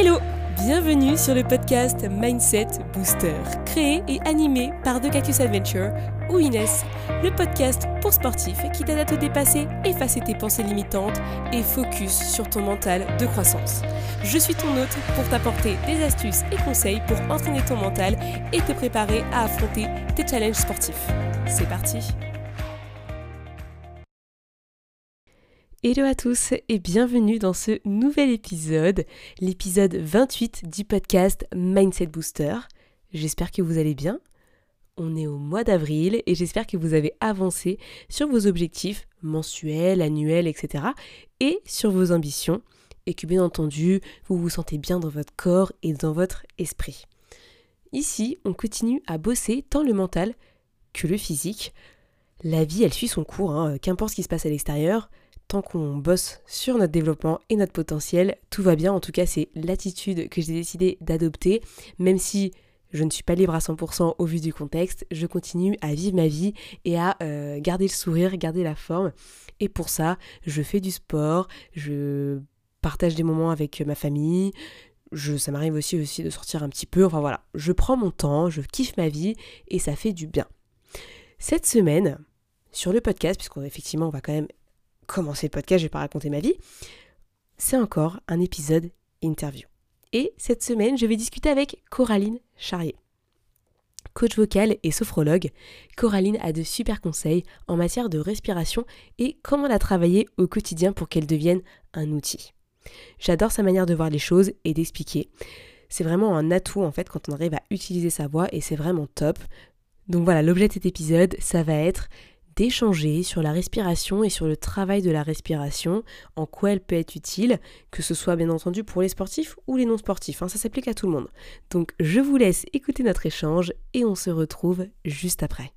Hello Bienvenue sur le podcast Mindset Booster, créé et animé par The Cactus Adventure ou Inès, le podcast pour sportifs qui t'aide à te dépasser, effacer tes pensées limitantes et focus sur ton mental de croissance. Je suis ton hôte pour t'apporter des astuces et conseils pour entraîner ton mental et te préparer à affronter tes challenges sportifs. C'est parti Hello à tous et bienvenue dans ce nouvel épisode, l'épisode 28 du podcast Mindset Booster. J'espère que vous allez bien. On est au mois d'avril et j'espère que vous avez avancé sur vos objectifs mensuels, annuels, etc. et sur vos ambitions et que bien entendu vous vous sentez bien dans votre corps et dans votre esprit. Ici, on continue à bosser tant le mental que le physique. La vie, elle suit son cours, hein. qu'importe ce qui se passe à l'extérieur, tant qu'on bosse sur notre développement et notre potentiel, tout va bien. En tout cas, c'est l'attitude que j'ai décidé d'adopter, même si je ne suis pas libre à 100% au vu du contexte, je continue à vivre ma vie et à euh, garder le sourire, garder la forme. Et pour ça, je fais du sport, je partage des moments avec ma famille, ça m'arrive aussi, aussi de sortir un petit peu. Enfin voilà, je prends mon temps, je kiffe ma vie et ça fait du bien. Cette semaine, sur le podcast, puisqu'effectivement on va quand même commencer le podcast, je vais pas raconter ma vie, c'est encore un épisode interview. Et cette semaine, je vais discuter avec Coraline Charrier. Coach vocal et sophrologue, Coraline a de super conseils en matière de respiration et comment la travailler au quotidien pour qu'elle devienne un outil. J'adore sa manière de voir les choses et d'expliquer. C'est vraiment un atout en fait quand on arrive à utiliser sa voix et c'est vraiment top. Donc voilà, l'objet de cet épisode, ça va être d'échanger sur la respiration et sur le travail de la respiration, en quoi elle peut être utile, que ce soit bien entendu pour les sportifs ou les non-sportifs, hein, ça s'applique à tout le monde. Donc je vous laisse écouter notre échange et on se retrouve juste après.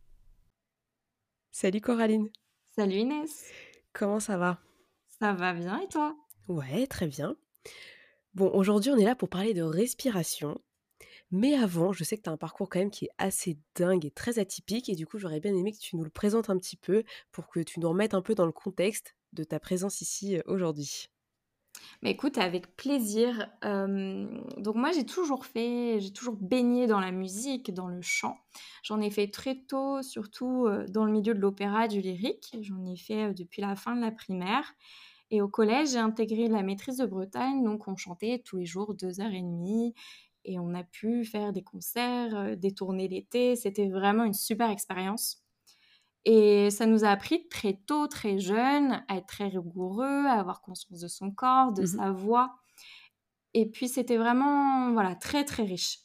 Salut Coraline. Salut Inès. Comment ça va? Ça va bien et toi? Ouais, très bien. Bon, aujourd'hui on est là pour parler de respiration mais avant, je sais que tu as un parcours quand même qui est assez dingue et très atypique, et du coup, j'aurais bien aimé que tu nous le présentes un petit peu pour que tu nous remettes un peu dans le contexte de ta présence ici aujourd'hui. Mais écoute, avec plaisir. donc moi, j'ai toujours fait, j'ai toujours baigné dans la musique, dans le chant. J'en ai fait très tôt, surtout dans le milieu de l'opéra, du lyrique. J'en ai fait depuis la fin de la primaire. Et au collège, j'ai intégré la maîtrise de Bretagne, donc on chantait tous les jours deux heures et demie et on a pu faire des concerts, euh, des tournées l'été. C'était vraiment une super expérience. Et ça nous a appris très tôt, très jeune, à être très rigoureux, à avoir conscience de son corps, de mmh sa voix. Et puis c'était vraiment voilà très très riche.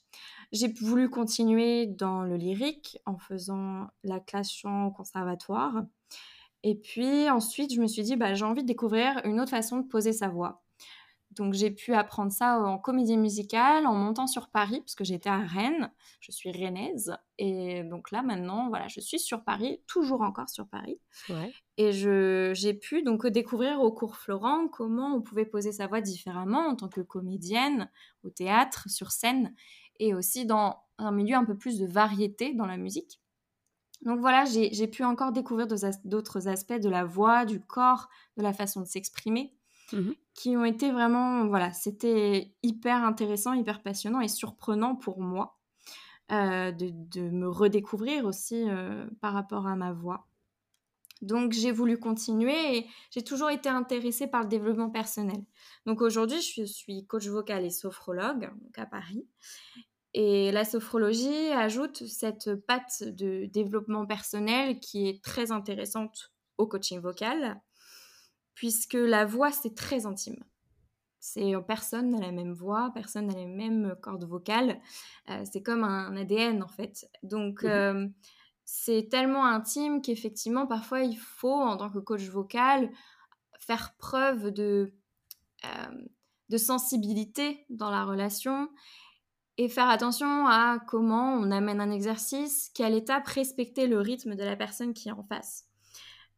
J'ai voulu continuer dans le lyrique en faisant la classe chant au conservatoire. Et puis ensuite, je me suis dit, bah, j'ai envie de découvrir une autre façon de poser sa voix. Donc j'ai pu apprendre ça en comédie musicale, en montant sur Paris, parce que j'étais à Rennes, je suis rennaise. Et donc là maintenant, voilà, je suis sur Paris, toujours encore sur Paris. Et j'ai pu donc découvrir au cours Florent comment on pouvait poser sa voix différemment en tant que comédienne, au théâtre, sur scène, et aussi dans un milieu un peu plus de variété dans la musique. Donc voilà, j'ai pu encore découvrir d'autres aspects de la voix, du corps, de la façon de s'exprimer. Mmh qui ont été vraiment, voilà, c'était hyper intéressant, hyper passionnant et surprenant pour moi euh, de, me redécouvrir aussi euh, par rapport à ma voix. Donc j'ai voulu continuer et j'ai toujours été intéressée par le développement personnel. Donc aujourd'hui, je suis coach vocal et sophrologue à Paris. Et la sophrologie ajoute cette patte de développement personnel qui est très intéressante au coaching vocal puisque la voix, c'est très intime. C'est euh, personne n'a la même voix, personne n'a les mêmes cordes vocales. Euh, c'est comme un ADN en fait. Donc mmh euh, c'est tellement intime qu'effectivement parfois il faut en tant que coach vocal faire preuve de de sensibilité dans la relation et faire attention à comment on amène un exercice, quelle étape respecter le rythme de la personne qui est en face.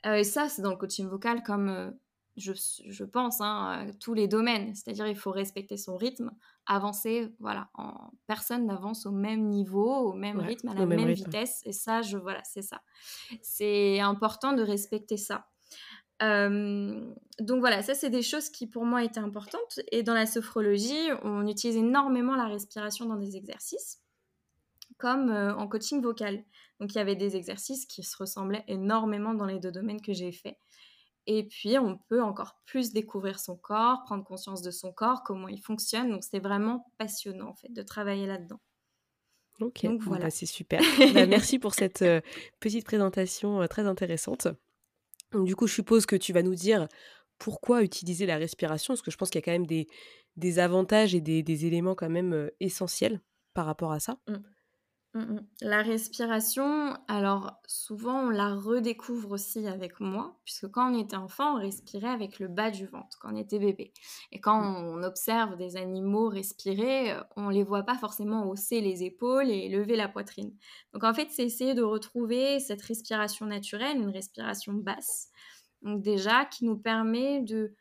et ça, c'est dans le coaching vocal comme je, pense, hein, tous les domaines. C'est-à-dire, il faut respecter son rythme, avancer. Voilà, en, personne n'avance au même niveau, au même rythme, à la même, vitesse. Et ça, je, voilà, c'est ça. C'est important de respecter ça. donc voilà, ça c'est des choses qui pour moi étaient importantes. Et dans la sophrologie, on utilise énormément la respiration dans des exercices, comme en coaching vocal. Donc il y avait des exercices qui se ressemblaient énormément dans les deux domaines que j'ai faits. Et puis on peut encore plus découvrir son corps, prendre conscience de son corps, comment il fonctionne. Donc c'est vraiment passionnant en fait de travailler là-dedans. Ok, Donc, voilà. Bah, c'est super. Bah, merci pour cette petite présentation très intéressante. Du coup, je suppose que tu vas nous dire pourquoi utiliser la respiration, parce que je pense qu'il y a quand même des, des avantages et des, des, éléments quand même essentiels par rapport à ça. Mmh. Mmh, mmh. La respiration, alors souvent on la redécouvre aussi avec moi, puisque quand on était enfant, on respirait avec le bas du ventre, quand on était bébé. Et quand on observe des animaux respirer, on les voit pas forcément hausser les épaules et lever la poitrine. Donc en fait, c'est essayer de retrouver cette respiration naturelle, une respiration basse, donc déjà qui nous permet de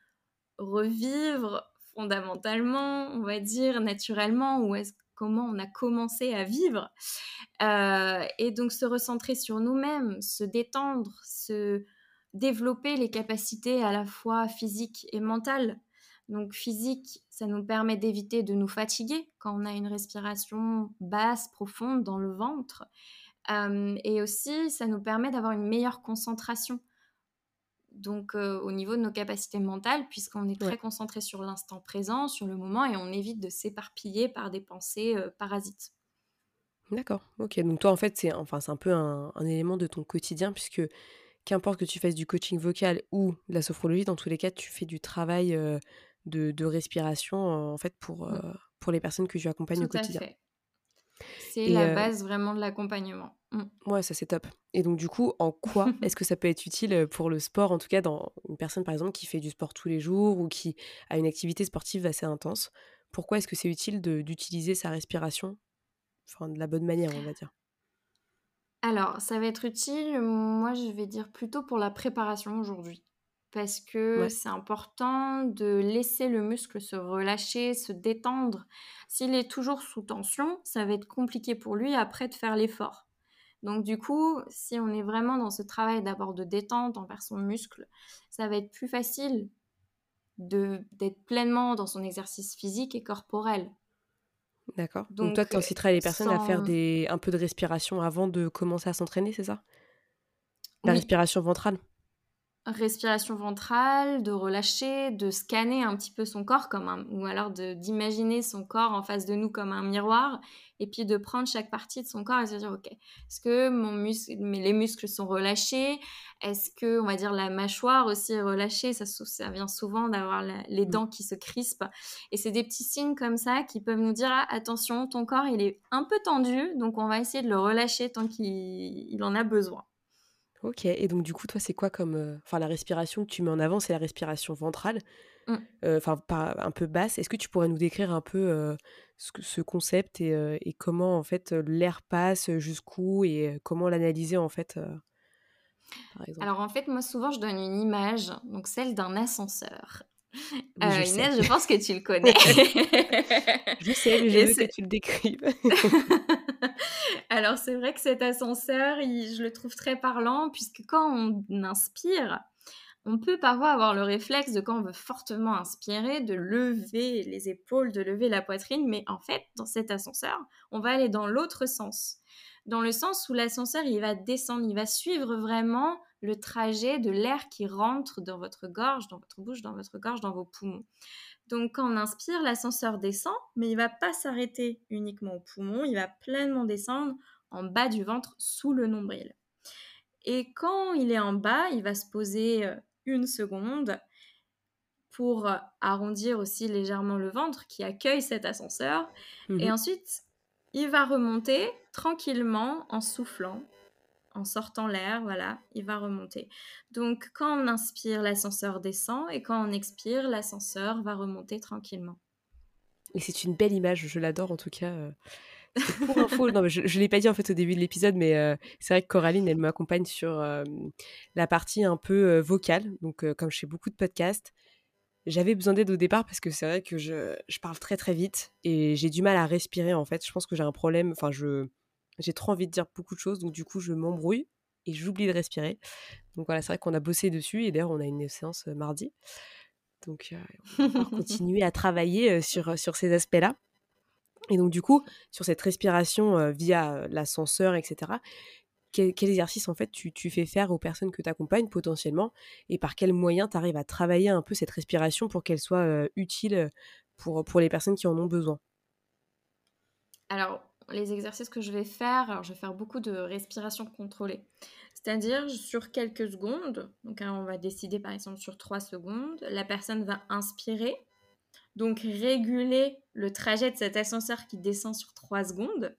revivre fondamentalement, on va dire naturellement, ou est-ce comment on a commencé à vivre. Euh, et donc se recentrer sur nous-mêmes, se détendre, se développer les capacités à la fois physiques et mentales. Donc physique, ça nous permet d'éviter de nous fatiguer quand on a une respiration basse, profonde dans le ventre. Euh, et aussi, ça nous permet d'avoir une meilleure concentration donc euh, au niveau de nos capacités mentales, puisqu'on est très concentré sur l'instant présent, sur le moment, et on évite de s'éparpiller par des pensées euh, parasites. D'accord, ok. Donc toi, en fait, c'est enfin, un peu un, élément de ton quotidien, puisque qu'importe que tu fasses du coaching vocal ou de la sophrologie, dans tous les cas, tu fais du travail euh, de, respiration, en fait, pour, pour les personnes que tu accompagnes au quotidien. C'est la base vraiment de l'accompagnement. Mmh. Ouais, ça c'est top. Et donc du coup, en quoi est-ce que ça peut être utile pour le sport, en tout cas dans une personne par exemple qui fait du sport tous les jours ou qui a une activité sportive assez intense Pourquoi est-ce que c'est utile d'utiliser sa respiration, enfin de la bonne manière, on va dire Alors, ça va être utile, moi je vais dire plutôt pour la préparation aujourd'hui parce que c'est important de laisser le muscle se relâcher, se détendre. S'il est toujours sous tension, ça va être compliqué pour lui après de faire l'effort. Donc du coup, si on est vraiment dans ce travail d'abord de détente envers son muscle, ça va être plus facile d'être pleinement dans son exercice physique et corporel. D'accord. Donc, toi, tu inciterais les personnes à faire des, un peu de respiration avant de commencer à s'entraîner, c'est ça? La respiration ventrale? Respiration ventrale, de relâcher, de scanner un petit peu son corps comme un, ou alors d'imaginer son corps en face de nous comme un miroir et puis de prendre chaque partie de son corps et se dire ok est-ce que mon muscle mais les muscles sont relâchés? Est-ce que on va dire la mâchoire aussi est relâchée? Ça, ça vient souvent d'avoir les mmh. dents qui se crispent. Et c'est des petits signes comme ça qui peuvent nous dire ah, attention ton corps il est un peu tendu donc on va essayer de le relâcher tant qu'il en a besoin Ok, et donc du coup, toi, c'est quoi comme... Enfin, la respiration que tu mets en avant, c'est la respiration ventrale, mmh. enfin, pas un peu basse. Est-ce que tu pourrais nous décrire un peu ce, concept et, comment, en fait, l'air passe, jusqu'où, et comment l'analyser, en fait Alors, en fait, moi, souvent, je donne une image, donc celle d'un ascenseur. Euh, Inès, je pense que tu le connais. je sais, mais je veux que tu le décrives. Alors, c'est vrai que cet ascenseur, je le trouve très parlant, puisque quand on inspire, on peut parfois avoir le réflexe de quand on veut fortement inspirer, de lever les épaules, de lever la poitrine, mais en fait, dans cet ascenseur, on va aller dans l'autre sens. Dans le sens où l'ascenseur, il va descendre, il va suivre vraiment le trajet de l'air qui rentre dans votre gorge, dans votre bouche, dans votre gorge, dans vos poumons. Donc quand on inspire, l'ascenseur descend, mais il va pas s'arrêter uniquement aux poumons, il va pleinement descendre en bas du ventre sous le nombril. Et quand il est en bas, il va se poser euh, une seconde pour arrondir aussi légèrement le ventre qui accueille cet ascenseur. Et mhm. ensuite, il va remonter tranquillement en soufflant en sortant l'air, voilà, il va remonter. Donc quand on inspire, l'ascenseur descend et quand on expire, l'ascenseur va remonter tranquillement. Et c'est une belle image, je l'adore en tout cas. Euh. Pour info, non, je ne l'ai pas dit en fait au début de l'épisode, mais euh, c'est vrai que Coraline, elle m'accompagne sur euh, la partie un peu vocale. Donc, comme je fais beaucoup de podcasts, j'avais besoin d'aide au départ parce que c'est vrai que je, je, parle très très vite et j'ai du mal à respirer en fait. Je pense que j'ai un problème, enfin, je, j'ai trop envie de dire beaucoup de choses, donc du coup, je m'embrouille. et j'oublie de respirer. Donc voilà, c'est vrai qu'on a bossé dessus et d'ailleurs on a une séance mardi. Donc on va continuer à travailler sur, sur ces aspects-là. Et donc du coup, sur cette respiration via l'ascenseur, etc., quel, exercice en fait tu, fais faire aux personnes que tu accompagnes potentiellement et par quels moyens tu arrives à travailler un peu cette respiration pour qu'elle soit utile pour, pour les personnes qui en ont besoin? Alors, les exercices que je vais faire, alors je vais faire beaucoup de respiration contrôlée. C'est-à-dire sur quelques secondes, donc hein, on va décider par exemple sur 3 secondes, la personne va inspirer, donc réguler le trajet de cet ascenseur qui descend sur 3 secondes,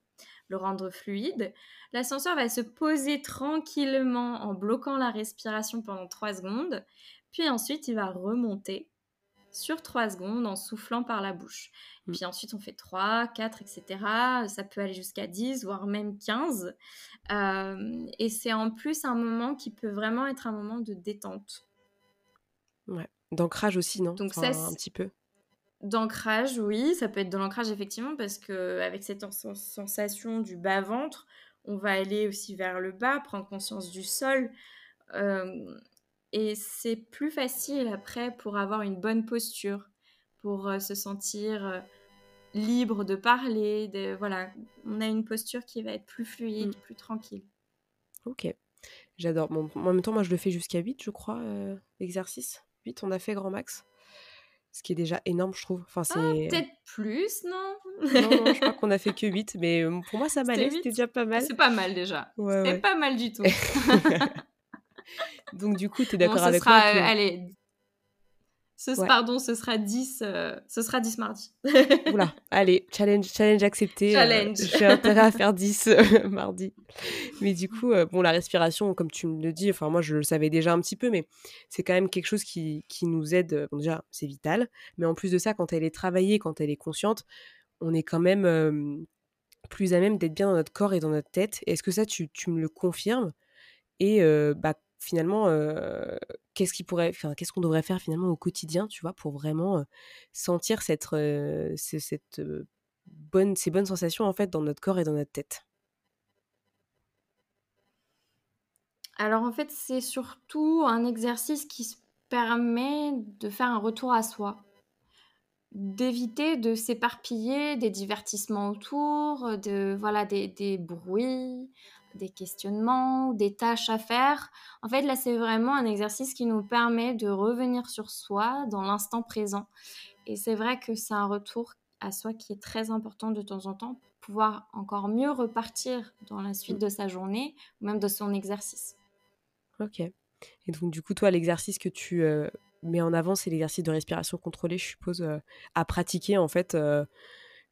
le rendre fluide. L'ascenseur va se poser tranquillement en bloquant la respiration pendant 3 secondes, puis ensuite il va remonter sur 3 secondes en soufflant par la bouche. Mm. Puis ensuite, on fait 3, 4, etc. Ça peut aller jusqu'à 10, voire même 15. Euh, et c'est en plus un moment qui peut vraiment être un moment de détente. Ouais. D'ancrage aussi, non? Donc ça, un petit peu. D'ancrage, oui, ça peut être de l'ancrage effectivement parce que avec cette sensation du bas ventre, on va aller aussi vers le bas, prendre conscience du sol. Euh, et c'est plus facile après pour avoir une bonne posture, pour euh, se sentir euh, libre de parler. De, voilà, on a une posture qui va être plus fluide, mm. plus tranquille. Ok, j'adore. en même temps, moi je le fais jusqu'à 8, je crois, euh, l'exercice. 8, on a fait grand max. Ce qui est déjà énorme, je trouve. Enfin, ah, c'est... peut-être plus, non? Non, non, je crois qu'on a fait que 8, mais pour moi ça m'allait, c'était déjà pas mal. C'est pas mal déjà. c'est pas mal du tout. Donc, du coup, tu es d'accord avec moi euh, Allez, ce, pardon, ce sera 10, euh, ce sera 10 mardi. Oula, allez, challenge, challenge accepté. Euh, challenge. J'ai intérêt à faire 10 mardi. Mais du coup, bon, la respiration, comme tu me le dis, enfin, moi, je le savais déjà un petit peu, mais c'est quand même quelque chose qui, qui nous aide. Bon, déjà, c'est vital. Mais en plus de ça, quand elle est travaillée, quand elle est consciente, on est quand même plus à même d'être bien dans notre corps et dans notre tête. Est-ce que ça, tu, tu me le confirmes? Et bah, finalement, qu'est-ce qui pourrait, qu'est-ce qu'on devrait faire finalement au quotidien, tu vois, pour vraiment sentir cette, cette bonne, ces bonnes sensations en fait dans notre corps et dans notre tête? Alors en fait, c'est surtout un exercice qui se permet de faire un retour à soi, d'éviter de s'éparpiller des divertissements autour, de voilà des, des bruits, des questionnements, des tâches à faire. En fait, là, c'est vraiment un exercice qui nous permet de revenir sur soi dans l'instant présent. Et c'est vrai que c'est un retour à soi qui est très important de temps en temps pour pouvoir encore mieux repartir dans la suite de sa journée ou même de son exercice. Ok. Et donc, du coup, toi, l'exercice que tu euh, mets en avant, c'est l'exercice de respiration contrôlée, je suppose, euh, à pratiquer en fait. Euh,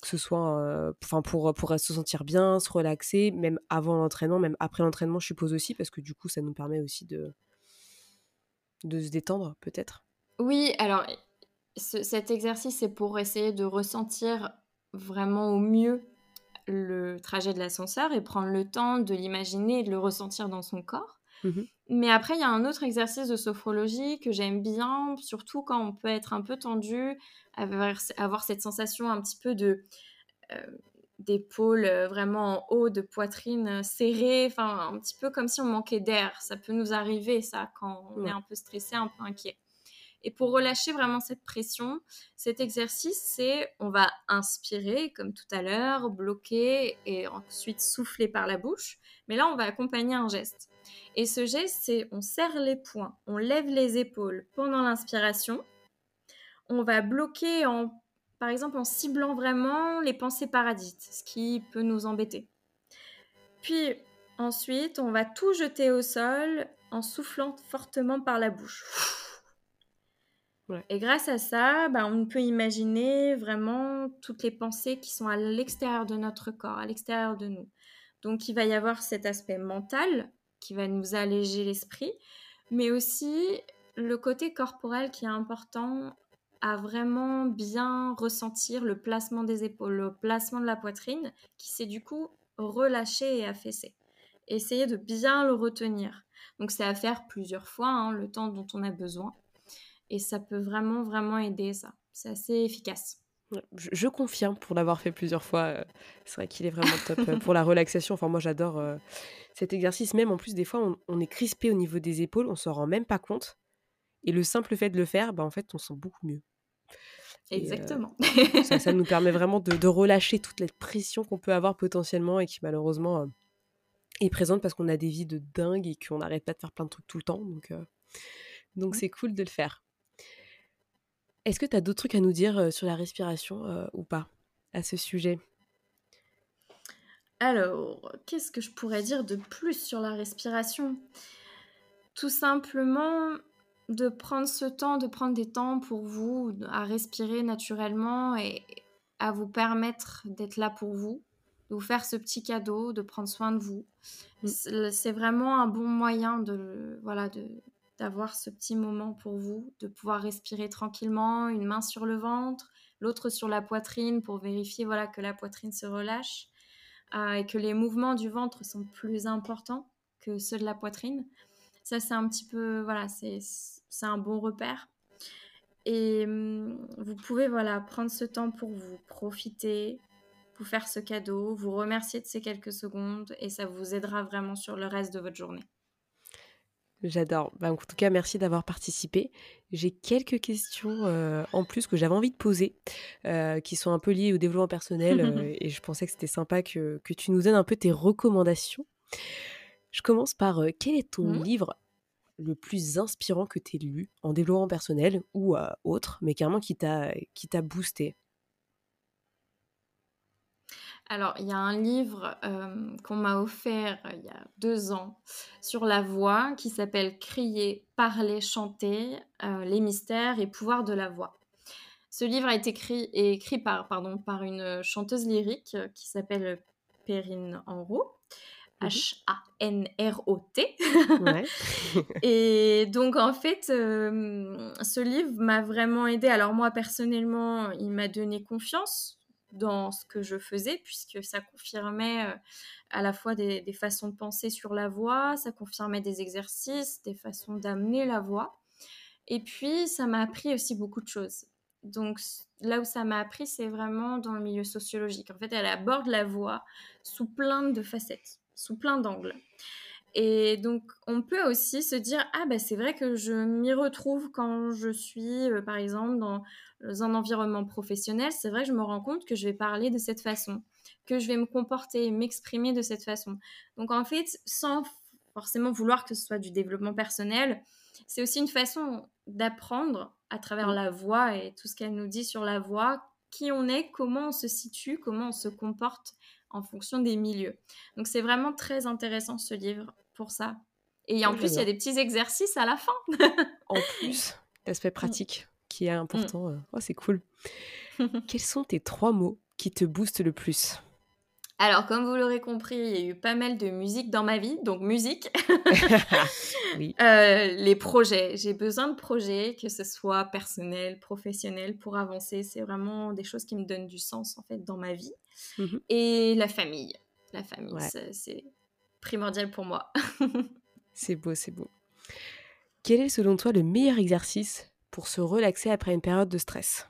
que ce soit pour, pour se sentir bien, se relaxer, même avant l'entraînement, même après l'entraînement, je suppose aussi, parce que du coup, ça nous permet aussi de, de se détendre, peut-être. Oui, alors cet exercice, c'est pour essayer de ressentir vraiment au mieux le trajet de l'ascenseur et prendre le temps de l'imaginer et de le ressentir dans son corps. Mmh Mais après, il y a un autre exercice de sophrologie que j'aime bien, surtout quand on peut être un peu tendu, avoir, cette sensation un petit peu de euh, d'épaule euh, vraiment en haut, de poitrine euh, serrée, enfin un petit peu comme si on manquait d'air. Ça peut nous arriver ça quand on est un peu stressé, un peu inquiet. Et pour relâcher vraiment cette pression, cet exercice, c'est on va inspirer comme tout à l'heure, bloquer et ensuite souffler par la bouche. Mais là, on va accompagner un geste. Et ce geste, c'est on serre les poings, on lève les épaules pendant l'inspiration on va bloquer en, par exemple, en ciblant vraiment les pensées paradites, ce qui peut nous embêter. Puis ensuite, on va tout jeter au sol en soufflant fortement par la bouche. Et grâce à ça, bah, on peut imaginer vraiment toutes les pensées qui sont à l'extérieur de notre corps, à l'extérieur de nous. Donc il va y avoir cet aspect mental qui va nous alléger l'esprit, mais aussi le côté corporel qui est important à vraiment bien ressentir le placement des épaules, le placement de la poitrine, qui s'est du coup relâché et affaissé. Essayez de bien le retenir. Donc c'est à faire plusieurs fois, hein, le temps dont on a besoin. Et ça peut vraiment, vraiment aider ça. C'est assez efficace. Je, confirme pour l'avoir fait plusieurs fois. Euh, c'est vrai qu'il est vraiment top euh, pour la relaxation. Enfin, moi, j'adore euh, cet exercice. Même en plus, des fois, on, est crispé au niveau des épaules, on s'en rend même pas compte. Et le simple fait de le faire, bah, en fait, on sent beaucoup mieux. Exactement. ça, nous permet vraiment de, relâcher toute la pression qu'on peut avoir potentiellement et qui malheureusement est présente parce qu'on a des vies de dingue et qu'on n'arrête pas de faire plein de trucs tout le temps. Donc, donc c'est cool de le faire. Est-ce que tu as d'autres trucs à nous dire sur la respiration ou pas à ce sujet? Alors, qu'est-ce que je pourrais dire de plus sur la respiration? Tout simplement de prendre ce temps, de prendre des temps pour vous à respirer naturellement et à vous permettre d'être là pour vous, de vous faire ce petit cadeau, de prendre soin de vous. Mmh. C'est vraiment un bon moyen de, voilà, de, d'avoir ce petit moment pour vous, de pouvoir respirer tranquillement, une main sur le ventre, l'autre sur la poitrine pour vérifier voilà que la poitrine se relâche euh, et que les mouvements du ventre sont plus importants que ceux de la poitrine. Ça c'est un petit peu voilà c'est un bon repère. Et hum, vous pouvez voilà prendre ce temps pour vous profiter, vous faire ce cadeau, vous remercier de ces quelques secondes et ça vous aidera vraiment sur le reste de votre journée. J'adore. Bah, en tout cas, merci d'avoir participé. J'ai quelques questions euh, en plus que j'avais envie de poser, euh, qui sont un peu liées au développement personnel, euh, et je pensais que c'était sympa que, tu nous donnes un peu tes recommandations. Je commence par quel est ton mmh. livre le plus inspirant que tu aies lu en développement personnel ou autre, mais carrément qui t'a boosté? Alors, il y a un livre euh, qu'on m'a offert euh, il y a deux ans sur la voix qui s'appelle Crier, parler, chanter, euh, les mystères et pouvoir de la voix. Ce livre a été écrit, écrit par, pardon, par une chanteuse lyrique qui s'appelle Perrine Enro. Mhm. H-A-N-R-O-T. et donc, en fait, ce livre m'a vraiment aidé. Alors, moi, personnellement, il m'a donné confiance dans ce que je faisais, puisque ça confirmait euh, à la fois des, façons de penser sur la voix, ça confirmait des exercices, des façons d'amener la voix. Et puis, ça m'a appris aussi beaucoup de choses. Donc, là où ça m'a appris, c'est vraiment dans le milieu sociologique. En fait, elle aborde la voix sous plein de facettes, sous plein d'angles. Et donc, on peut aussi se dire, ah ben c'est vrai que je m'y retrouve quand je suis, euh, par exemple, dans un environnement professionnel. C'est vrai que je me rends compte que je vais parler de cette façon, que je vais me comporter, m'exprimer de cette façon. Donc, en fait, sans forcément vouloir que ce soit du développement personnel, c'est aussi une façon d'apprendre à travers mmh. la voix et tout ce qu'elle nous dit sur la voix, qui on est, comment on se situe, comment on se comporte en fonction des milieux. Donc c'est vraiment très intéressant ce livre pour ça. Et en plus, il y a des petits exercices à la fin. en plus, l'aspect pratique qui est important. Mm. Euh, oh, c'est cool. Quels sont tes trois mots qui te boostent le plus? Alors, comme vous l'aurez compris, il y a eu pas mal de musique dans ma vie, donc musique. oui. Euh, les projets, j'ai besoin de projets, que ce soit personnel, professionnel, pour avancer. C'est vraiment des choses qui me donnent du sens en fait dans ma vie. Mmh Et la famille, la famille, c'est primordial pour moi. c'est beau, c'est beau. Quel est selon toi le meilleur exercice pour se relaxer après une période de stress?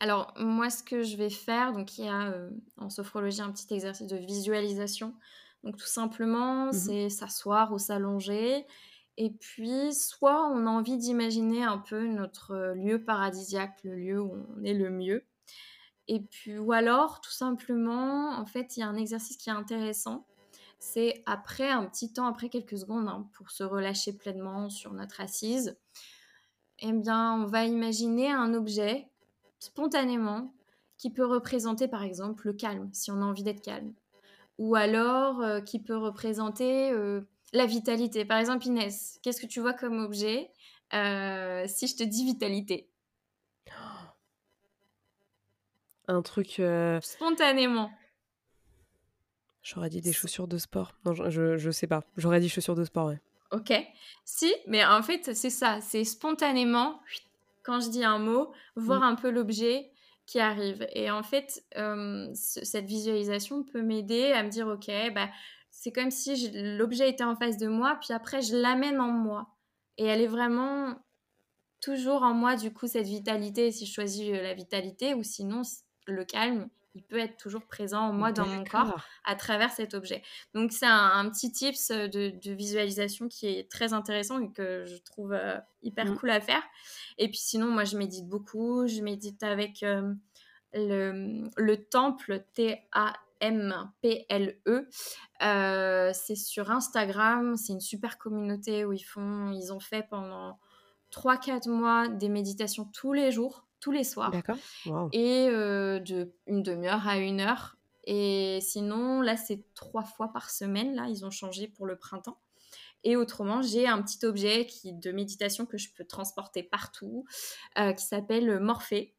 Alors, moi, ce que je vais faire, donc il y a euh, en sophrologie un petit exercice de visualisation. Donc, tout simplement, mmh c'est s'asseoir ou s'allonger. Et puis, soit on a envie d'imaginer un peu notre lieu paradisiaque, le lieu où on est le mieux. Et puis, ou alors, tout simplement, en fait, il y a un exercice qui est intéressant. C'est après un petit temps, après quelques secondes, hein, pour se relâcher pleinement sur notre assise. Eh bien, on va imaginer un objet spontanément qui peut représenter par exemple le calme, si on a envie d'être calme. Ou alors euh, qui peut représenter euh, la vitalité. Par exemple, Inès, qu'est-ce que tu vois comme objet euh, si je te dis vitalité? Un truc... Spontanément. J'aurais dit des chaussures de sport. Non, je, je, sais pas. J'aurais dit chaussures de sport, ouais. Ok. Si, mais en fait, c'est ça. C'est spontanément quand je dis un mot, voir mm. un peu l'objet qui arrive. Et en fait, euh, cette visualisation peut m'aider à me dire, ok, bah, c'est comme si l'objet était en face de moi, puis après, je l'amène en moi. Et elle est vraiment toujours en moi du coup cette vitalité si je choisis la vitalité ou sinon le calme il peut être toujours présent en moi dans mon corps à travers cet objet. Donc c'est un, petit tips de, visualisation qui est très intéressant et que je trouve hyper mmh. cool à faire. Et puis sinon moi je médite beaucoup, je médite avec le, le temple T-A M-P-L-E. Euh, c'est sur Instagram, c'est une super communauté où ils font, ils ont fait pendant 3-4 mois des méditations tous les jours, tous les soirs. D'accord. Et euh, de une demi-heure à une heure. Et sinon, là, c'est trois fois par semaine. Là, ils ont changé pour le printemps. Et autrement, j'ai un petit objet qui, de méditation que je peux transporter partout, euh, qui s'appelle Morphée.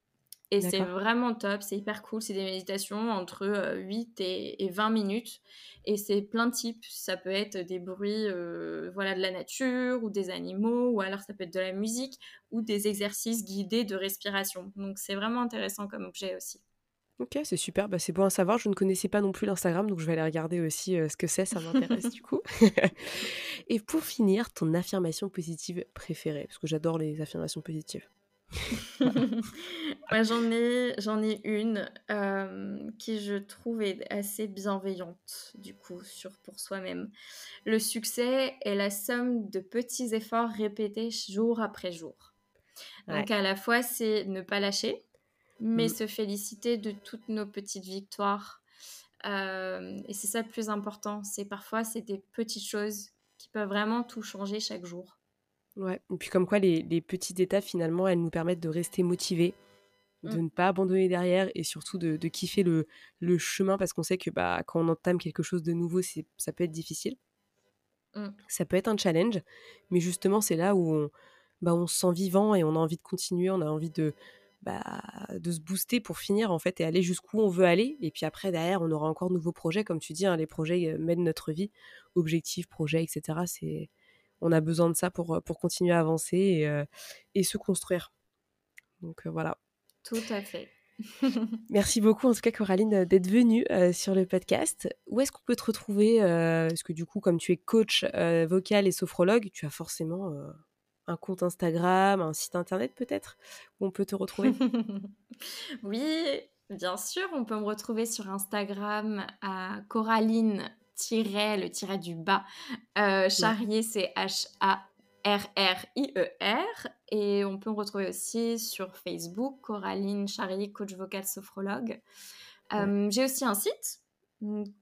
Et c'est vraiment top, c'est hyper cool. C'est des méditations entre 8 euh, et, 20 minutes. Et c'est plein de types. Ça peut être des bruits euh, voilà, de la nature ou des animaux, ou alors ça peut être de la musique ou des exercices guidés de respiration. Donc c'est vraiment intéressant comme objet aussi. Ok, c'est super, bah, c'est bon à savoir. Je ne connaissais pas non plus l'Instagram, donc je vais aller regarder aussi euh, ce que c'est, ça m'intéresse du coup. et pour finir, ton affirmation positive préférée, parce que j'adore les affirmations positives. j'en ai, j'en ai une euh, qui je trouve est assez bienveillante du coup sur pour soi-même. Le succès est la somme de petits efforts répétés jour après jour. Donc à la fois c'est ne pas lâcher, mais mm. se féliciter de toutes nos petites victoires. Euh, et c'est ça le plus important. C'est parfois c'est des petites choses qui peuvent vraiment tout changer chaque jour. Ouais, et puis comme quoi les, les petites étapes finalement elles nous permettent de rester motivés, de mmh. ne pas abandonner derrière et surtout de, de kiffer le, le chemin parce qu'on sait que bah, quand on entame quelque chose de nouveau ça peut être difficile. Mmh. Ça peut être un challenge, mais justement c'est là où on, bah, on se sent vivant et on a envie de continuer, on a envie de, bah, de se booster pour finir en fait et aller jusqu'où on veut aller. Et puis après derrière on aura encore de nouveaux projets, comme tu dis, hein, les projets euh, mènent notre vie, objectifs, projets, etc. C'est on a besoin de ça pour, pour continuer à avancer et, et se construire. Donc voilà. Tout à fait. Merci beaucoup en tout cas Coraline d'être venue sur le podcast. Où est-ce qu'on peut te retrouver Parce que du coup comme tu es coach vocal et sophrologue, tu as forcément un compte Instagram, un site internet peut-être où on peut te retrouver? Oui, bien sûr, on peut me retrouver sur Instagram à Coraline le tiret du bas. Euh, charrier, c'est H-A. R-R-I-E-R. Et on peut me retrouver aussi sur Facebook, Coraline Charrier, coach vocal sophrologue. Euh, j'ai aussi un site,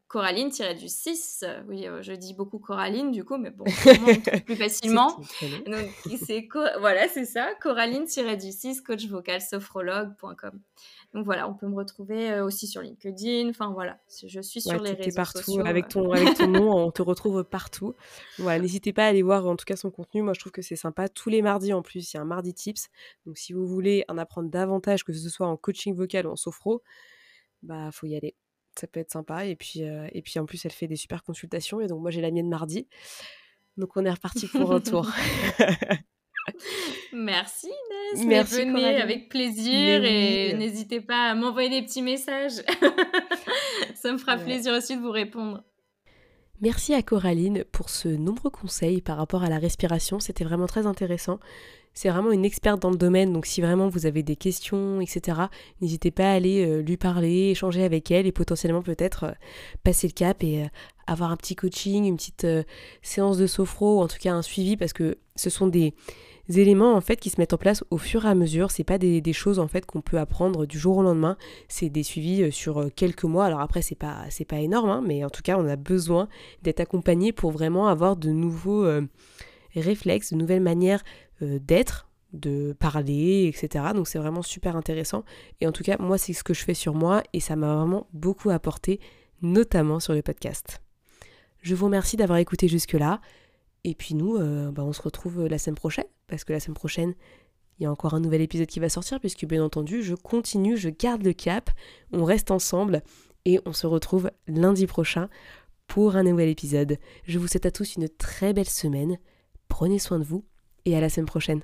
Coraline-du-6. Oui, euh, je dis beaucoup Coraline du coup, mais bon, plus facilement. c'est voilà, c'est ça, Coraline-du-6, coach vocal sophrologue.com. Donc voilà, on peut me retrouver euh, aussi sur LinkedIn. Enfin voilà, je suis sur les réseaux partout sociaux. Avec ton, avec ton nom, on te retrouve partout. Voilà, n'hésitez pas à aller voir en tout cas son contenu. Moi, je trouve que c'est sympa. Tous les mardis en plus, il y a un mardi tips. Donc si vous voulez en apprendre davantage, que ce soit en coaching vocal ou en sophro, bah faut y aller. Ça peut être sympa. Et puis, euh, et puis en plus, elle fait des super consultations. Et donc moi, j'ai la mienne mardi. Donc on est reparti pour un tour. Merci Inès. Merci. Venez avec plaisir et n'hésitez pas à m'envoyer des petits messages. Ça me fera plaisir aussi de vous répondre. Merci à Coraline pour ce nombreux conseils par rapport à la respiration. C'était vraiment très intéressant. C'est vraiment une experte dans le domaine, donc si vraiment vous avez des questions, etc., n'hésitez pas à aller euh, lui parler, échanger avec elle et potentiellement peut-être euh, passer le cap et euh, avoir un petit coaching, une petite séance de sophro ou en tout cas un suivi parce que ce sont des, éléments en fait qui se mettent en place au fur et à mesure. C'est pas des, choses en fait qu'on peut apprendre du jour au lendemain. C'est des suivis euh, sur euh, quelques mois. Alors après c'est pas c'est pas énorme, hein, mais en tout cas on a besoin d'être accompagné pour vraiment avoir de nouveaux euh, réflexes, de nouvelles manières d'être, de parler, etc. Donc c'est vraiment super intéressant. Et en tout cas moi c'est ce que je fais sur moi et ça m'a vraiment beaucoup apporté, notamment sur le podcast. Je vous remercie d'avoir écouté jusque-là. Et puis nous, bah, on se retrouve la semaine prochaine, parce que la semaine prochaine, il y a encore un nouvel épisode qui va sortir, puisque bien entendu, je continue, je garde le cap, on reste ensemble, et on se retrouve lundi prochain pour un nouvel épisode. Je vous souhaite à tous une très belle semaine, prenez soin de vous, et à la semaine prochaine.